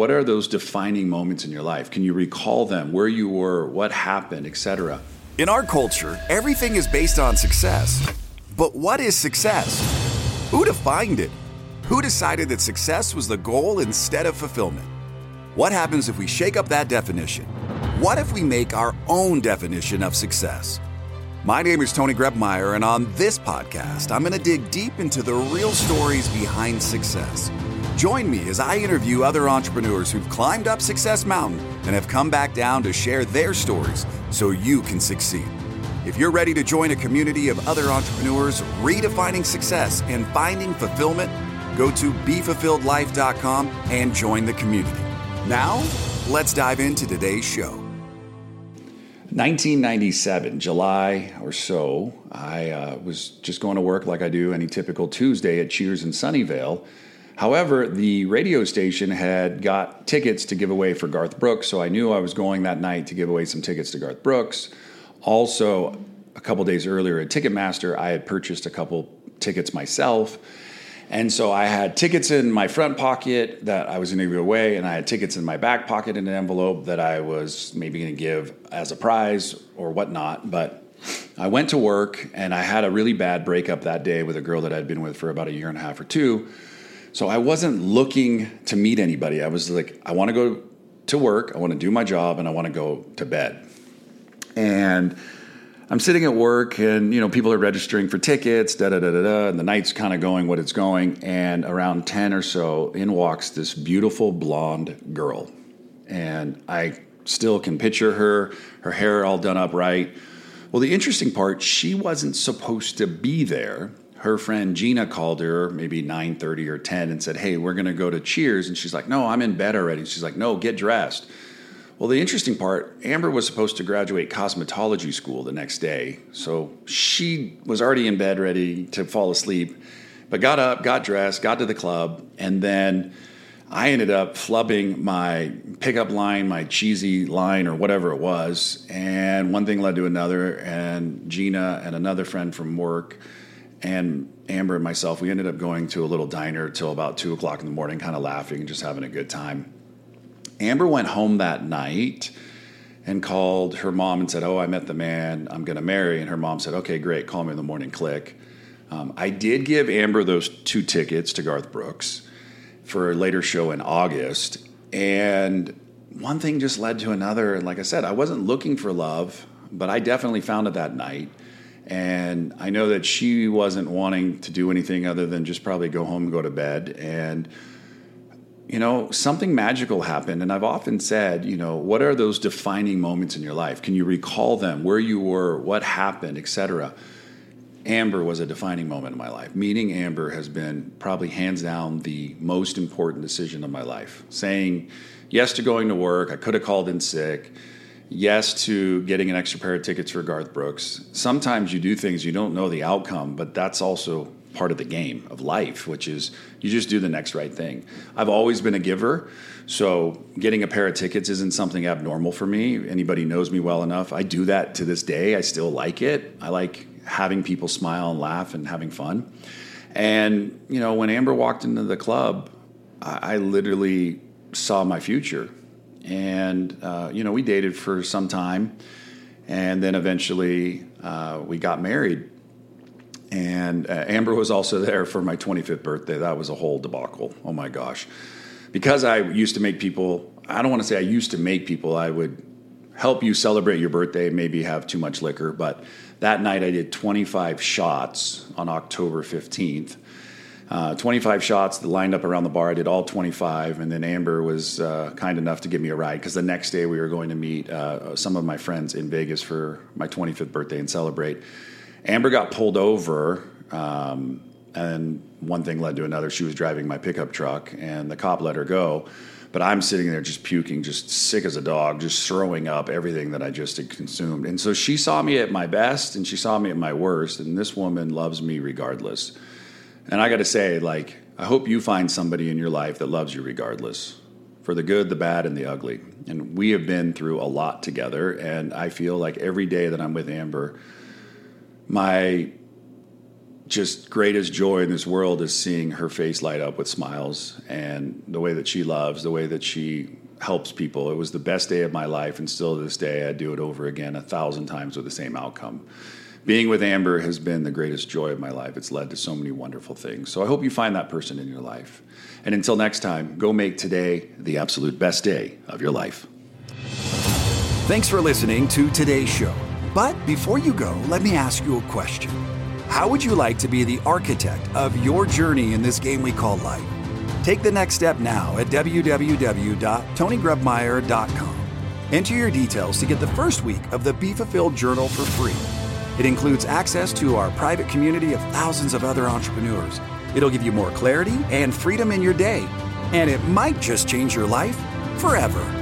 What are those defining moments in your life? Can you recall them, where you were, what happened, etc.? In our culture, everything is based on success. But what is success? Who defined it? Who decided that success was the goal instead of fulfillment? What happens if we shake up that definition? What if we make our own definition of success? My name is Tony Grebmeyer, and on this podcast, I'm going to dig deep into the real stories behind success. Join me as I interview other entrepreneurs who've climbed up Success Mountain and have come back down to share their stories so you can succeed. If you're ready to join a community of other entrepreneurs redefining success and finding fulfillment, go to BeFulfilledLife.com and join the community. Now, let's dive into today's show. 1997, July or so, I uh, was just going to work like I do any typical Tuesday at Cheers in Sunnyvale. However, the radio station had got tickets to give away for Garth Brooks, so I knew I was going that night to give away some tickets to Garth Brooks. Also, a couple days earlier at Ticketmaster, I had purchased a couple tickets myself and so I had tickets in my front pocket that I was going to give away, and I had tickets in my back pocket in an envelope that I was maybe going to give as a prize or whatnot. But I went to work, and I had a really bad breakup that day with a girl that I'd been with for about a year and a half or two. So I wasn't looking to meet anybody. I was like, I want to go to work, I want to do my job, and I want to go to bed. And I'm sitting at work and you know people are registering for tickets, da da da da da, and the night's kind of going what it's going. And around ten or so, in walks this beautiful blonde girl, and I still can picture her, her hair all done up right. Well, the interesting part, she wasn't supposed to be there. Her friend Gina called her maybe 9:30 or 10 and said, "Hey, we're going to go to Cheers." And she's like, "No, I'm in bed already." She's like, "No, get dressed." Well, the interesting part, Amber was supposed to graduate cosmetology school the next day. So she was already in bed ready to fall asleep, but got up, got dressed, got to the club, and then I ended up flubbing my pickup line, my cheesy line, or whatever it was. And one thing led to another. And Gina and another friend from work, and Amber and myself, we ended up going to a little diner till about two o'clock in the morning, kind of laughing and just having a good time. Amber went home that night and called her mom and said, Oh, I met the man I'm going to marry. And her mom said, Okay, great. Call me in the morning. Click. Um, I did give Amber those two tickets to Garth Brooks for a later show in August. And one thing just led to another. And like I said, I wasn't looking for love, but I definitely found it that night. And I know that she wasn't wanting to do anything other than just probably go home and go to bed. And you know, something magical happened. And I've often said, you know, what are those defining moments in your life? Can you recall them, where you were, what happened, etc.? Amber was a defining moment in my life. Meeting Amber has been probably hands down the most important decision of my life. Saying yes to going to work, I could have called in sick. Yes to getting an extra pair of tickets for Garth Brooks. Sometimes you do things you don't know the outcome, but that's also part of the game of life, which is you just do the next right thing. I've always been a giver, so getting a pair of tickets isn't something abnormal for me. Anybody knows me well enough. I do that to this day. I still like it. I like having people smile and laugh and having fun. And, you know, when Amber walked into the club, I, I literally saw my future. And, uh, you know, we dated for some time. And then eventually uh, we got married and uh, Amber was also there for my 25th birthday. That was a whole debacle. Oh my gosh. Because I used to make people, I don't want to say I used to make people, I would help you celebrate your birthday, maybe have too much liquor. But that night I did 25 shots on October 15th. Uh, 25 shots lined up around the bar. I did all 25, and then Amber was uh, kind enough to give me a ride because the next day we were going to meet uh, some of my friends in Vegas for my 25th birthday and celebrate. Amber got pulled over, um, and one thing led to another. She was driving my pickup truck, and the cop let her go. But I'm sitting there just puking, just sick as a dog, just throwing up everything that I just had consumed. And so she saw me at my best, and she saw me at my worst. And this woman loves me regardless. And I got to say, like, I hope you find somebody in your life that loves you regardless for the good, the bad, and the ugly. And we have been through a lot together. And I feel like every day that I'm with Amber, my just greatest joy in this world is seeing her face light up with smiles and the way that she loves, the way that she helps people. It was the best day of my life, and still to this day, I'd do it over again a thousand times with the same outcome. Being with Amber has been the greatest joy of my life. It's led to so many wonderful things. So I hope you find that person in your life. And until next time, go make today the absolute best day of your life. Thanks for listening to today's show. But before you go, let me ask you a question. How would you like to be the architect of your journey in this game we call life? Take the next step now at www.tonygrebmeyer.com. Enter your details to get the first week of the Be Fulfilled Journal for free. It includes access to our private community of thousands of other entrepreneurs. It'll give you more clarity and freedom in your day, and it might just change your life forever.